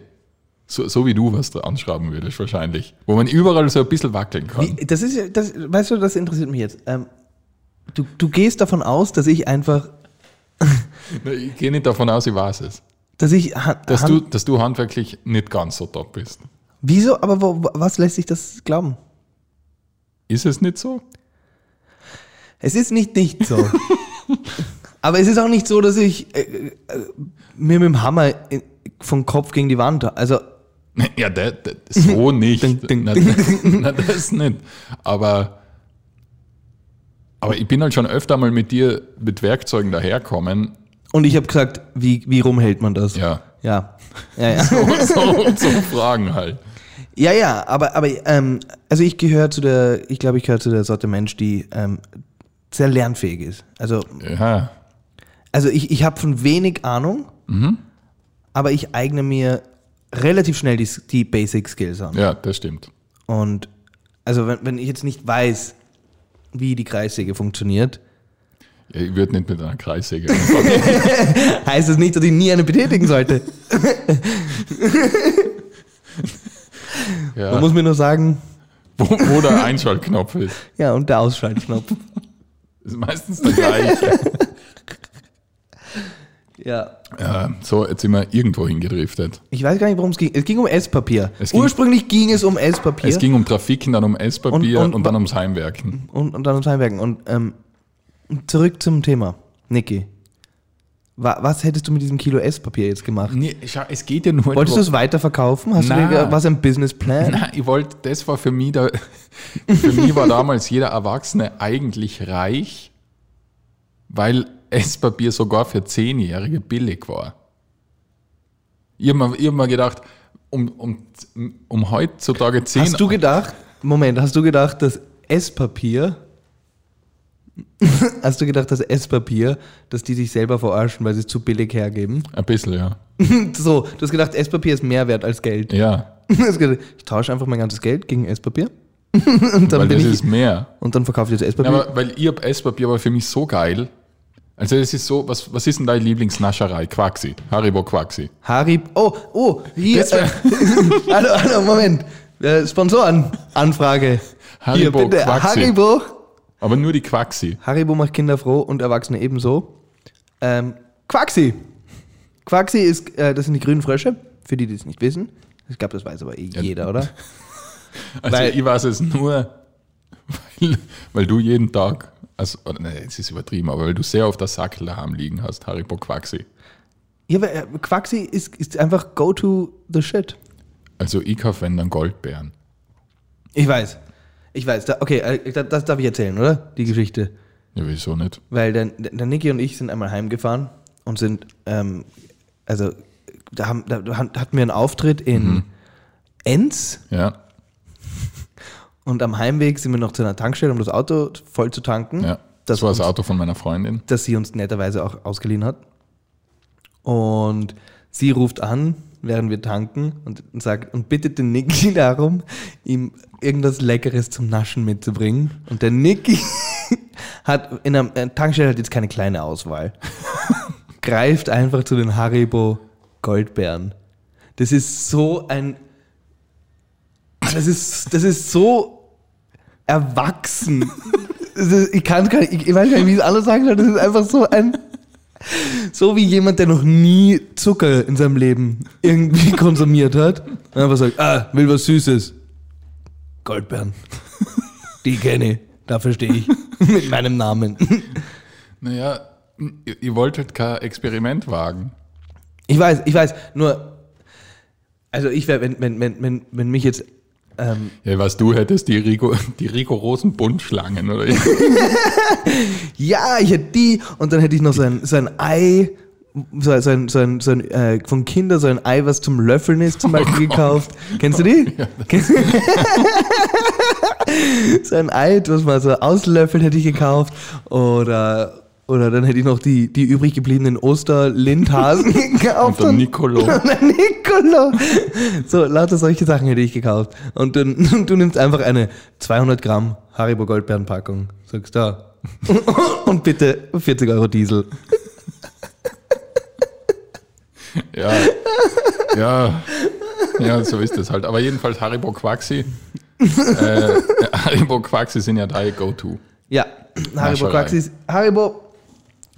so, so wie du was da anschrauben würdest wahrscheinlich. Wo man überall so ein bisschen wackeln kann. Wie, das ist ja, das, weißt du, das interessiert mich jetzt. Ähm, du, du gehst davon aus, dass ich einfach, Ich gehe nicht davon aus, ich weiß es. dass ich, Dass du, dass du handwerklich nicht ganz so top bist. wieso, aber wo, was lässt sich das glauben? Ist es nicht so? Es ist nicht nicht so. aber es ist auch nicht so, dass ich äh, äh, mir mit dem Hammer vom Kopf gegen die Wand, also Ja, der, der, so nicht. Na, na, das nicht. Aber, aber ich bin halt schon öfter mal mit dir mit Werkzeugen daherkommen. und ich habe gesagt, wie, wie rumhält man das? Ja. Ja. Ja, ja. So, so, so Fragen halt. Ja, ja, aber, aber ähm, also ich gehöre zu der, ich glaube, ich gehöre zu der Sorte Mensch, die ähm, sehr lernfähig ist. Also, Ja. also ich, ich habe von wenig Ahnung, aber ich eigne mir relativ schnell die, die Basic Skills an. ja, das stimmt. Und also wenn, wenn ich jetzt nicht weiß, wie die Kreissäge funktioniert, Ja, ich würde nicht mit einer Kreissäge heißt das nicht, dass ich nie eine betätigen sollte. Man Ja, muss mir nur sagen, wo, wo der Einschaltknopf ist. ja, und der Ausschaltknopf. Ist meistens der gleiche. Ja. Ja, so, jetzt sind wir irgendwo hingedriftet. Ich weiß gar nicht, worum es ging. Es ging um Esspapier. Es ging- Ursprünglich ging es um Esspapier Es ging um Trafiken, dann um Esspapier Und- und, und- dann ums Heimwerken. und, und dann ums Heimwerken. Und ähm, zurück zum Thema. Niki, wa, was hättest du mit diesem Kilo Esspapier jetzt gemacht? Nee, schau, es geht ja nur Wolltest du es weiterverkaufen? Hast Nein. du dir was ein Businessplan? Nein, ich wollte, das war für mich, da, für mich war damals jeder Erwachsene eigentlich reich, weil Esspapier sogar für Zehnjährige billig war. Ich habe mir, hab mir gedacht, um, um, um heutzutage zehn... Hast du gedacht, Moment, hast du gedacht, dass Esspapier, hast du gedacht, dass Esspapier, dass die sich selber verarschen, weil sie es zu billig hergeben? Ein bisschen, ja. so, du hast gedacht, Esspapier ist mehr wert als Geld. Ja, gedacht, ich tausche einfach mein ganzes Geld gegen Esspapier. und, dann weil bin das ich, ist mehr. und dann verkaufe ich das Ja, Esspapier. aber, weil ich hab Esspapier war für mich so geil. Also es ist so, was, was ist denn deine Lieblingsnascherei? Quaxi, Haribo Quaxi. Harib, oh, oh, hier, äh, hallo, hallo, Moment. Äh, Sponsoren, Anfrage. Haribo hier, bitte, Quaxi. Haribo. Aber nur die Quaxi. Haribo macht Kinder froh und Erwachsene ebenso. Ähm, Quaxi. Quaxi ist, äh, das sind die grünen Frösche, für die, die es nicht wissen. Ich glaube, das weiß aber eh jeder, oder? Also Weil- ich weiß es nur, weil, weil du jeden Tag, also, nee, es ist übertrieben, aber weil du sehr auf der Sackel daheim liegen hast, Haribo Quaxi. Ja, aber äh, Quaxi ist, ist einfach go to the shit. Also ich kaufe wenn dann Goldbeeren. Ich weiß. Ich weiß. Da, okay, äh, das, das darf ich erzählen, oder? Die Geschichte. Ja, wieso nicht? Weil der, der Niki und ich sind einmal heimgefahren und sind, ähm, also da, haben, da hatten wir einen Auftritt in Mhm. Enz Ja, und am Heimweg sind wir noch zu einer Tankstelle, um das Auto voll zu tanken. ja. Das, Das war das Auto von meiner Freundin. das sie uns netterweise auch ausgeliehen hat. Und sie ruft an, während wir tanken und sagt und bittet den Niki darum, ihm irgendwas Leckeres zum Naschen mitzubringen. Und der Niki hat in einer äh, Tankstelle hat jetzt keine kleine Auswahl. Greift einfach zu den Haribo Goldbeeren. Das ist so ein das ist, das ist so erwachsen. Ist, ich kann gar nicht, ich, ich weiß gar nicht, wie ich es anders sagen soll. Das ist einfach so ein, so wie jemand, der noch nie Zucker in seinem Leben irgendwie konsumiert hat. Und einfach sagt, ah, will was Süßes. Goldbeeren. Die kenne ich. Dafür stehe ich. Mit meinem Namen. Naja, ihr, ihr wolltet kein Experiment wagen. Ich weiß, ich weiß, nur, also ich wäre, wenn, wenn, wenn, wenn, wenn mich jetzt, ähm, Ja, was du hättest, die, Rigo, die rigorosen Buntschlangen, oder? ja, ich hätte die und dann hätte ich noch so ein, Ei, so, so ein, so ein, äh, von Kindern so ein Ei, was zum Löffeln ist, zum Beispiel Gott. gekauft. Kennst du die? Du- so ein Ei, was man so auslöffelt, hätte ich gekauft. Oder, oder dann hätte ich noch die, die übrig gebliebenen Osterlindhasen gekauft. Und der Nicolo. Und der Nicolo. So, lauter solche Sachen hätte ich gekauft. Und du, du nimmst einfach eine 200 Gramm Haribo Goldbeerenpackung. Sagst da. Und bitte 40 Euro Diesel. Ja, ja, ja, so ist es halt. Aber jedenfalls Haribo Quaxi. äh, Haribo Quaxi sind ja deine Go-To. Ja, Haribo. Quaxis. Haribo,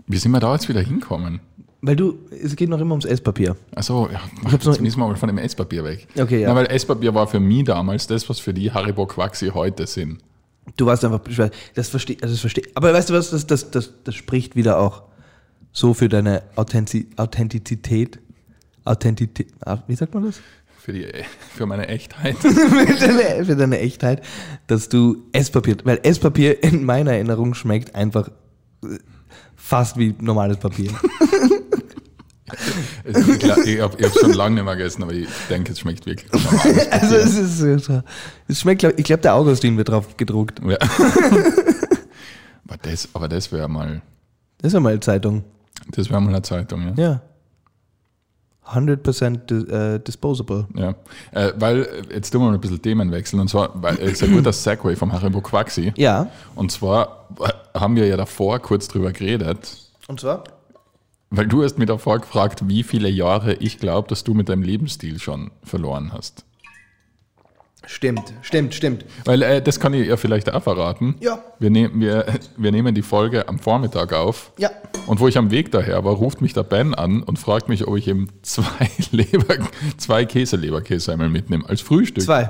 Wie sind wir da jetzt wieder hinkommen? weil du, es geht noch immer ums Esspapier. Achso, ja, hab's noch- wir mal von dem Esspapier weg. Okay, ja. Na, weil Esspapier war für mich damals das, was für die Haribo Quaxi heute sind. Du warst einfach beschwert. Das verstehe also das versteh. Aber weißt du was, das, das, das, das spricht wieder auch so für deine Authentiz Authentizität. Authentität, ah, wie sagt man das? Für, die, für meine Echtheit. für, deine, für deine Echtheit, dass du Esspapier, weil Esspapier in meiner Erinnerung schmeckt einfach äh, fast wie normales Papier. Ich habe hab schon lange nicht mehr gegessen, aber ich denke, es schmeckt wirklich. Also es ist so-. Es schmeckt, ich glaube, der Augustin wird drauf gedruckt. Ja. aber das, aber das wäre mal, Das ja mal Zeitung. das wäre mal eine Zeitung, ja. Ja. 100% di äh, disposable. Ja, äh, weil äh, jetzt tun wir mal ein bisschen Themen wechseln und zwar, weil es ist ein guter Segway vom Haribo Quaxi. Ja. Und zwar äh, haben wir ja davor kurz drüber geredet, Und zwar? weil du hast mir davor gefragt, wie viele Jahre ich glaube, dass du mit deinem Lebensstil schon verloren hast. Stimmt, stimmt, stimmt. Weil äh, das kann ich ja vielleicht auch verraten. Ja. Wir, nehm, wir, wir nehmen die Folge am Vormittag auf. Ja. Und wo ich am Weg daher war, ruft mich der Ben an und fragt mich, ob ich ihm zwei, Leber, zwei Käseleberkäse einmal mitnehme. Als Frühstück. Zwei.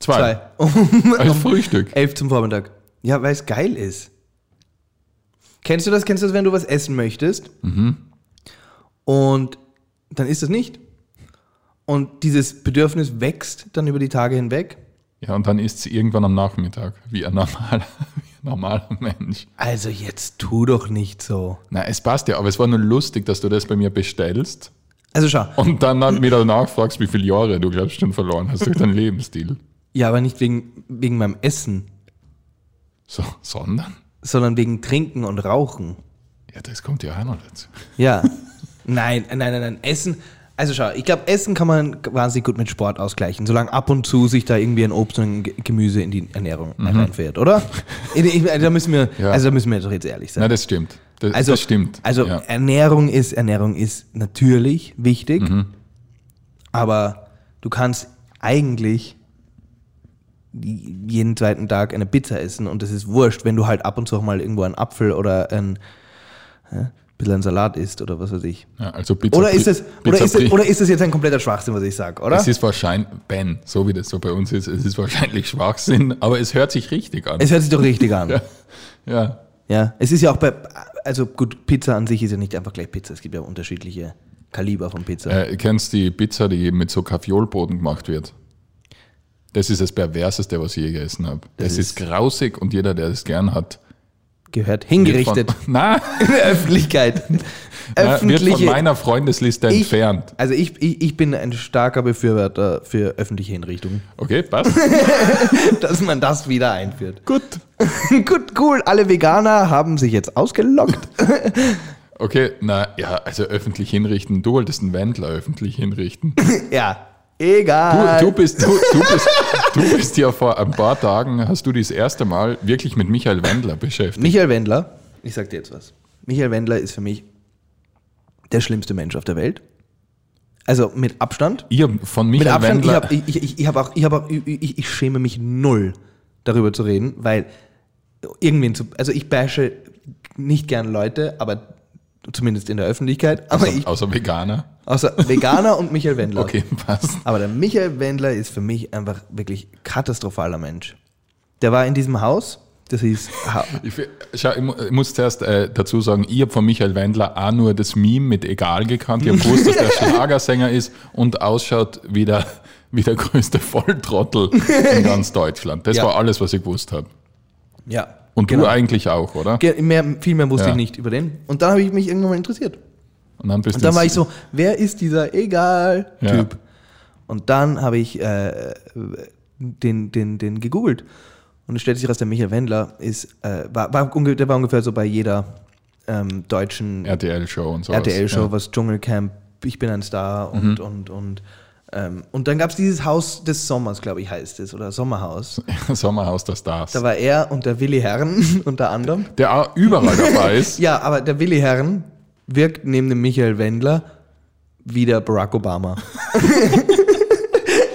Zwei. Zwei. Als Frühstück. Elf zum Vormittag. Ja, weil es geil ist. Kennst du das? Kennst du das, wenn du was essen möchtest? Und dann ist das nicht. Und dieses Bedürfnis wächst dann über die Tage hinweg. Ja, und dann isst sie irgendwann am Nachmittag, wie ein normaler, wie ein normaler Mensch. Also jetzt tu doch nicht so. Na, es passt ja, aber es war nur lustig, dass du das bei mir bestellst Also schau. und dann halt wieder nachfragst, wie viele Jahre du glaubst schon verloren hast durch deinen Lebensstil. Ja, aber nicht wegen, wegen meinem Essen, So, sondern? sondern wegen Trinken und Rauchen. Ja, das kommt ja auch noch dazu. Ja. nein, nein, nein, nein. Essen. Also schau, ich glaube, Essen kann man wahnsinnig gut mit Sport ausgleichen, solange ab und zu sich da irgendwie ein Obst und ein Ge- Gemüse in die Ernährung reinfährt, oder? Ich, ich, da müssen wir, Ja. also da müssen wir doch jetzt ehrlich sein. Na, das stimmt. Das, also, das stimmt. Also ja. Ernährung ist Ernährung ist natürlich wichtig, Mhm. aber du kannst eigentlich jeden zweiten Tag eine Pizza essen und das ist wurscht, wenn du halt ab und zu auch mal irgendwo einen Apfel oder ein bisschen ein Salat isst oder was weiß ich. ja, also Pizza Oder ist, es, oder, ist es, oder ist es jetzt ein kompletter Schwachsinn, was ich sage, oder? Es ist wahrscheinlich, Ben, so wie das so bei uns ist, es ist wahrscheinlich Schwachsinn, aber es hört sich richtig an. Es hört sich doch richtig an. ja. ja. Ja, es ist ja auch bei, also gut, Pizza an sich ist ja nicht einfach gleich Pizza. Es gibt ja unterschiedliche Kaliber von Pizza. Äh, kennst die Pizza, die mit so Kaffeolboden gemacht wird? Das ist das Perverseste, was ich je gegessen habe. Das, Das ist, ist- grausig und jeder, der das gern hat, Gehört hingerichtet. Von, nein, In der Öffentlichkeit. nein, wird von Öffentliche. meiner Freundesliste Ich- entfernt. Also ich, ich, ich bin ein starker Befürworter für öffentliche Hinrichtungen. Okay, passt. Dass man das wieder einführt. Gut. Gut, cool. Alle Veganer haben sich jetzt ausgelockt. Okay, na ja, also öffentlich hinrichten. Du wolltest einen Wendler öffentlich hinrichten. ja, egal. du, bist, du, du, bist, du bist ja vor ein paar Tagen, hast du das erste Mal wirklich mit Michael Wendler beschäftigt. Michael Wendler, ich sag dir jetzt was. Michael Wendler ist für mich der schlimmste Mensch auf der Welt. Also mit Abstand. Ihr von Mit Michael Abstand, ich, Wendler. hab, ich, ich, ich, ich, hab auch, ich, hab auch, ich, ich schäme mich null, darüber zu reden, weil irgendwen zu. Also ich bashe nicht gern Leute, aber zumindest in der Öffentlichkeit. Aber außer, ich, außer Veganer. außer Veganer und Michael Wendler. Okay, passt. Aber der Michael Wendler ist für mich einfach wirklich katastrophaler Mensch. Der war in diesem Haus, das hieß. Ich, schau, ich muss zuerst äh, dazu sagen, ich habe von Michael Wendler auch nur das Meme mit Egal gekannt. Ich habe gewusst, dass der Schlagersänger ist und ausschaut wie der, wie der größte Volltrottel in ganz Deutschland. Das Ja. war alles, was ich gewusst habe. ja. Und genau. du eigentlich auch, oder? Ge- Mehr, viel mehr wusste Ja. ich nicht über den. Und dann habe ich mich irgendwann mal interessiert. Und dann bist Und dann war ich so, wer ist dieser Egal-Typ? Ja. Und dann habe ich äh, den, den, den gegoogelt. Und es stellt sich raus, der Michael Wendler ist, äh, war, war, der war ungefähr so bei jeder ähm, deutschen RTL-Show und so. RTL-Show, was Dschungelcamp, Ich bin ein Star und, und, und, ähm, und dann gab es dieses Haus des Sommers, glaube ich, heißt es, oder Sommerhaus. Sommerhaus der Stars. Da war er und der Willi Herren unter anderem. der auch überall dabei ist. Ja, aber der Willi Herren wirkt neben dem Michael Wendler wie der Barack Obama.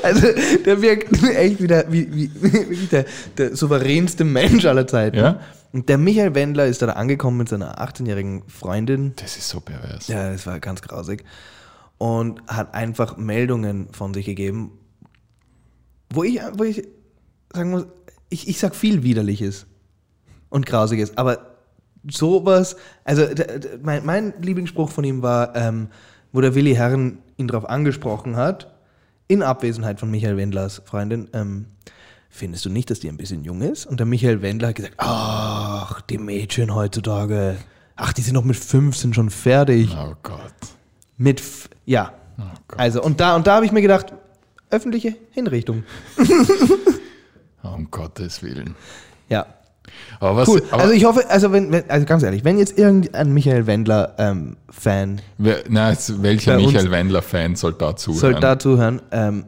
also der wirkt echt wieder wie, wie, wie der, der souveränste Mensch aller Zeiten. Ja. Und der Michael Wendler ist da angekommen mit seiner 18-jährigen Freundin. Das ist so pervers. Ja, das war ganz grausig. Und hat einfach Meldungen von sich gegeben, wo ich, wo ich sagen muss, ich, ich sag viel Widerliches und Grausiges, aber sowas, also mein, mein Lieblingsspruch von ihm war, ähm, wo der Willi Herren ihn darauf angesprochen hat, in Abwesenheit von Michael Wendlers Freundin, ähm, findest du nicht, dass die ein bisschen jung ist? Und der Michael Wendler hat gesagt, ach, die Mädchen heutzutage, ach, die sind noch mit 15 schon fertig. Oh Gott. Mit, F ja. Oh. Also, und da, und da habe ich mir gedacht, öffentliche Hinrichtung. Um Gottes Willen. Ja. Aber was, Cool. aber also ich hoffe, also wenn, wenn, also ganz ehrlich, wenn jetzt irgendein Michael Wendler ähm, Fan wer, na, welcher Michael Wendler-Fan soll da zuhören? soll da zuhören, ähm,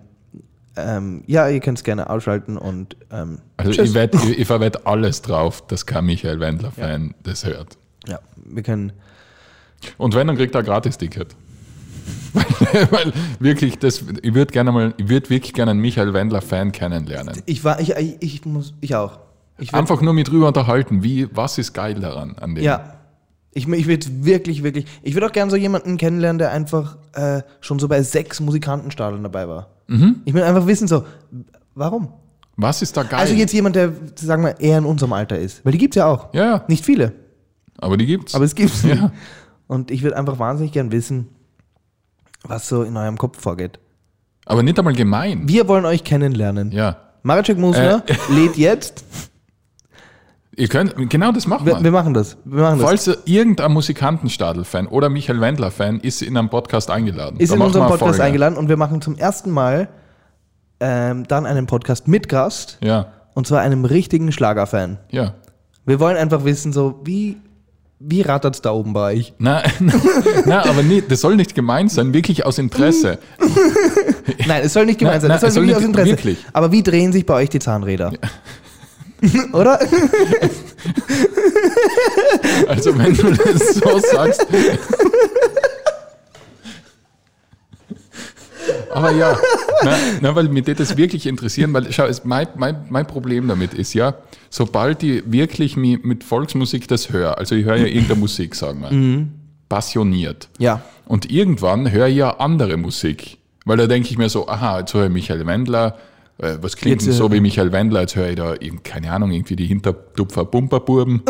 ähm, ja, ihr könnt es gerne ausschalten und ähm, also tschüss. ich, wett, ich, ich verwette alles drauf, dass kein Michael Wendler-Fan das hört. ja, wir können. Und wenn, dann kriegt er ein Gratis-Ticket. Weil, wirklich, das, ich würde gerne mal, ich würde wirklich gerne einen Michael Wendler-Fan kennenlernen. Ich war, ich, ich, ich muss, ich auch. Ich Einfach nur mit drüber unterhalten, wie, was ist geil daran an dem? Ja. Ich, ich würde wirklich, wirklich. Ich würde auch gerne so jemanden kennenlernen, der einfach äh, schon so bei sechs Musikantenstadeln dabei war. Mhm. Ich will einfach wissen, so, warum? Was ist da geil? Also jetzt jemand, der, sagen wir, eher in unserem Alter ist. Weil die gibt es ja auch. ja, ja, Nicht viele, aber die gibt's. aber es gibt Ja. Und ich würde einfach wahnsinnig gern wissen, was so in eurem Kopf vorgeht. aber nicht einmal gemein. Wir wollen euch kennenlernen. Ja. Maracek Musner Äh. lädt jetzt. Ihr könnt, genau das machen wir. Wir, wir machen das. Wir machen das. Falls irgendein Musikantenstadel-Fan oder Michael Wendler-Fan ist in einem Podcast eingeladen. Ist Da in unserem Podcast Folge. eingeladen und wir machen zum ersten Mal ähm, dann einen Podcast mit Gast. Ja, Und zwar einem richtigen Schlagerfan. ja. Wir wollen einfach wissen, so, wie, wie rattert es da oben bei euch? Na, na, aber nie, das soll nicht gemein sein, wirklich aus Interesse. Nein, es soll nicht gemeint Nein, sein, es nein, soll, wirklich aus nicht- Interesse. wirklich. Aber wie drehen sich bei euch die Zahnräder? Oder? Also wenn du das so sagst. Aber ja, na, na, weil mich das wirklich interessieren, weil schau, es, mein, mein, mein Problem damit ist ja, sobald ich wirklich mi- mit Volksmusik das höre, also ich höre ja irgendeine Musik, sagen wir, passioniert. Ja. Und irgendwann höre ich ja andere Musik. Weil da denke ich mir so, aha, jetzt höre ich Michael Wendler. Äh, was klingt Jetzt, denn so äh, wie Michael Wendler? Jetzt höre ich da, irgend- keine Ahnung, irgendwie die Hintertupfer Bumperburben.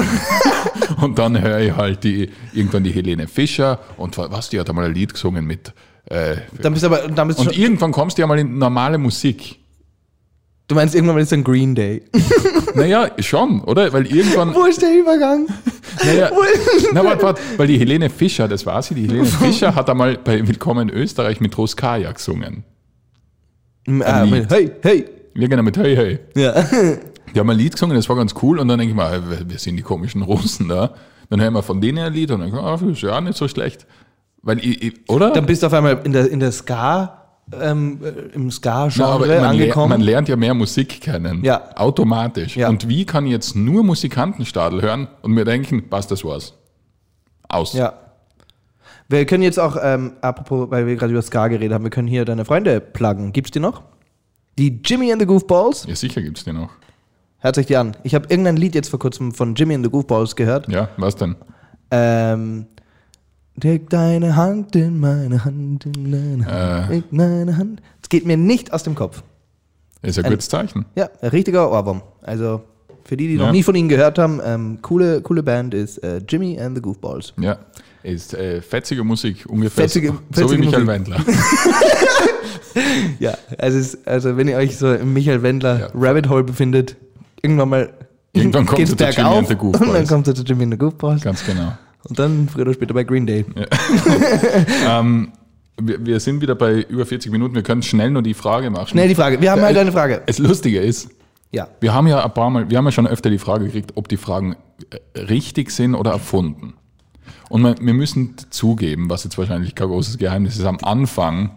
und dann höre ich halt die, irgendwann die Helene Fischer. Und was, die hat einmal ein Lied gesungen mit. Äh, Dann bist du aber, dann bist du und irgendwann kommst du ja mal in normale Musik. Du meinst, irgendwann mal ist dann Green Day. Naja, schon, oder? Weil irgendwann. Wo ist der Übergang? Naja, na, warte, warte, weil die Helene Fischer, das war sie, die Helene Fischer hat einmal bei Willkommen in Österreich mit Roskaya gesungen. Ah, Lied. hey, hey. Wir gehen mit Hey Hey. Ja. Die haben ein Lied gesungen, das war ganz cool und dann denke ich mal, wir sind die komischen Russen da. Dann hören wir von denen ein Lied und dann denke ich, ah, das ist ja nicht so schlecht. Weil oder? Dann bist du auf einmal in der, in der Ska, ähm, äh, im Ska-Genre angekommen. man lernt ja mehr Musik kennen. Ja. Automatisch. Ja. Und wie kann ich jetzt nur Musikantenstadel hören und mir denken, passt, das war's. Aus. ja. Wir können jetzt auch, ähm, apropos, weil wir gerade über Ska geredet haben, wir können hier deine Freunde pluggen. Gibt's die noch? Die Jimmy and the Goofballs? Ja, sicher gibt's die noch. Hört euch die an. Ich habe irgendein Lied jetzt vor kurzem von Jimmy and the Goofballs gehört. Ja, was denn? Ähm, Leg deine Hand in meine Hand, in deine Hand, Äh. leg deine Hand. Es geht mir nicht aus dem Kopf. Ist ein gutes Zeichen. Ja, ein richtiger Ohrwurm. Also für die, die noch Ja. nie von ihnen gehört haben, ähm, coole, coole Band ist äh, Jimmy and the Goofballs. Ja. Ist äh, fetzige Musik, ungefähr Fetzige- so, so wie fetzige Michael Musik. Wendler. Ja, also, es, also wenn ihr euch so im Michael Wendler Ja. Rabbit Hole befindet, irgendwann mal Irgendwann kommt ihr zu Jimmy and the Goofballs. und dann kommt ihr zu Jimmy and the Goofballs Ganz genau. Und dann früher oder später bei Green Day. Ähm, wir, wir sind wieder bei über 40 Minuten. Wir können schnell nur die Frage machen. Schnell die Frage. Wir haben halt eine Frage. Das Lustige ist, Ja. wir haben ja ein paar Mal, wir haben ja schon öfter die Frage gekriegt, ob die Fragen äh, richtig sind oder erfunden. Und wir müssen zugeben, was jetzt wahrscheinlich kein großes Geheimnis ist, am Anfang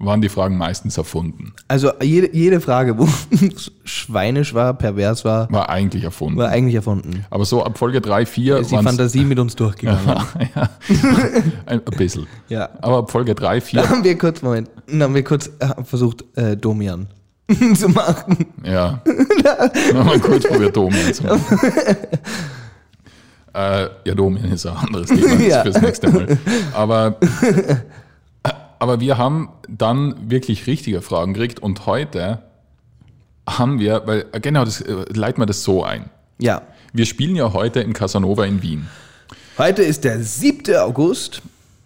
waren die Fragen meistens erfunden. Also jede, jede Frage, wo schweinisch war, pervers war, War eigentlich erfunden. war eigentlich erfunden. Aber so ab Folge 3, 4 Ist die Fantasie mit uns durchgegangen. ja, ein, ein bisschen. Ja. Aber ab Folge 3, 4, Da haben wir kurz, Moment, da haben wir kurz äh, versucht, äh, Domian zu machen. ja. Nochmal kurz probiert, Domian zu machen. äh, ja, Domian ist ein anderes Thema das Ja. fürs nächste Mal. Aber, aber wir haben dann wirklich richtige Fragen gekriegt und heute haben wir, weil genau, das äh, leiten wir das so ein. Ja. Wir spielen ja heute im Casanova in Wien. Heute ist der 7. August.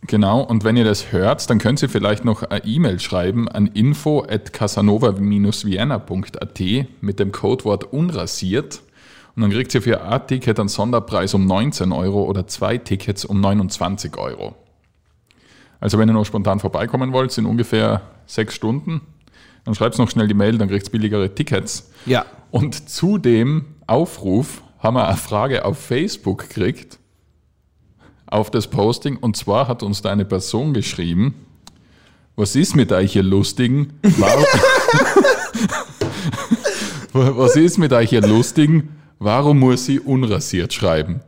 Genau, und wenn ihr das hört, dann könnt ihr vielleicht noch eine E-Mail schreiben an info at casanova-vienna.at mit dem Codewort unrasiert. Und dann kriegt ihr für ein Ticket einen Sonderpreis um 19 Euro oder zwei Tickets um 29 Euro. Also wenn ihr noch spontan vorbeikommen wollt, sind ungefähr sechs Stunden. Dann schreibt noch schnell die Mail, dann kriegt ihr billigere Tickets. Ja. Und zu dem Aufruf haben wir eine Frage auf Facebook gekriegt, auf das Posting. Und zwar hat uns da eine Person geschrieben, was ist mit euch hier Lustigen? Warum, was ist mit euch hier Lustigen? Warum muss sie unrasiert schreiben?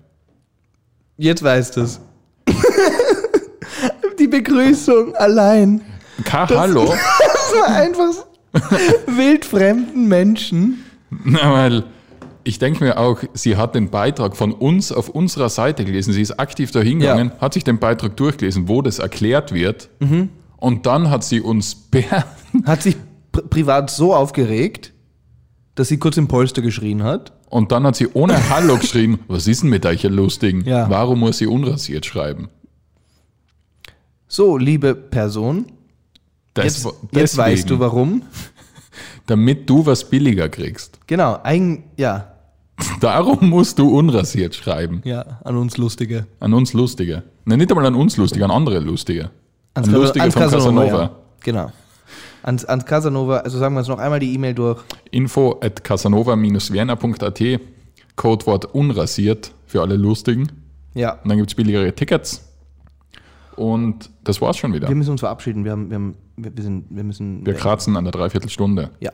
Jetzt weißt du es. Begrüßung allein. Kein Hallo? Das war einfach wildfremden Menschen. Na, weil ich denke mir auch, sie hat den Beitrag von uns auf unserer Seite gelesen. Sie ist aktiv da hingegangen, hat sich den Beitrag durchgelesen, wo das erklärt wird. Und dann hat sie uns per Hat sich pri privat so aufgeregt, dass sie kurz im Polster geschrien hat. und dann hat sie ohne Hallo geschrieben, was ist denn mit euch hier Lustigen? Ja. Warum muss sie unrasiert schreiben? So, liebe Person, Das, jetzt, jetzt weißt du warum. Damit du was billiger kriegst. Genau, ein, ja, Darum musst du unrasiert schreiben. ja, an uns Lustige. An uns Lustige. Nein, nicht einmal an uns Lustige, an andere Lustige. Ans an Cas- Lustige ans von Casanova. Ja. Genau. Ans, ans Casanova, also sagen wir jetzt noch einmal die E-Mail durch. Info at casanova-vienna.at Codewort unrasiert für alle Lustigen. Ja. Und dann gibt es billigere Tickets. Und das war's schon wieder. Wir müssen uns verabschieden. Wir, haben, wir, haben, wir, sind, wir müssen. Wir kratzen an der Dreiviertelstunde. Ja.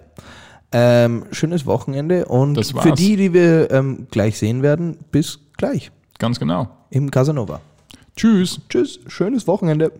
Ähm, schönes Wochenende und für die, die wir ähm, gleich sehen werden, bis gleich Ganz genau. im Casanova. Tschüss. Tschüss, schönes Wochenende.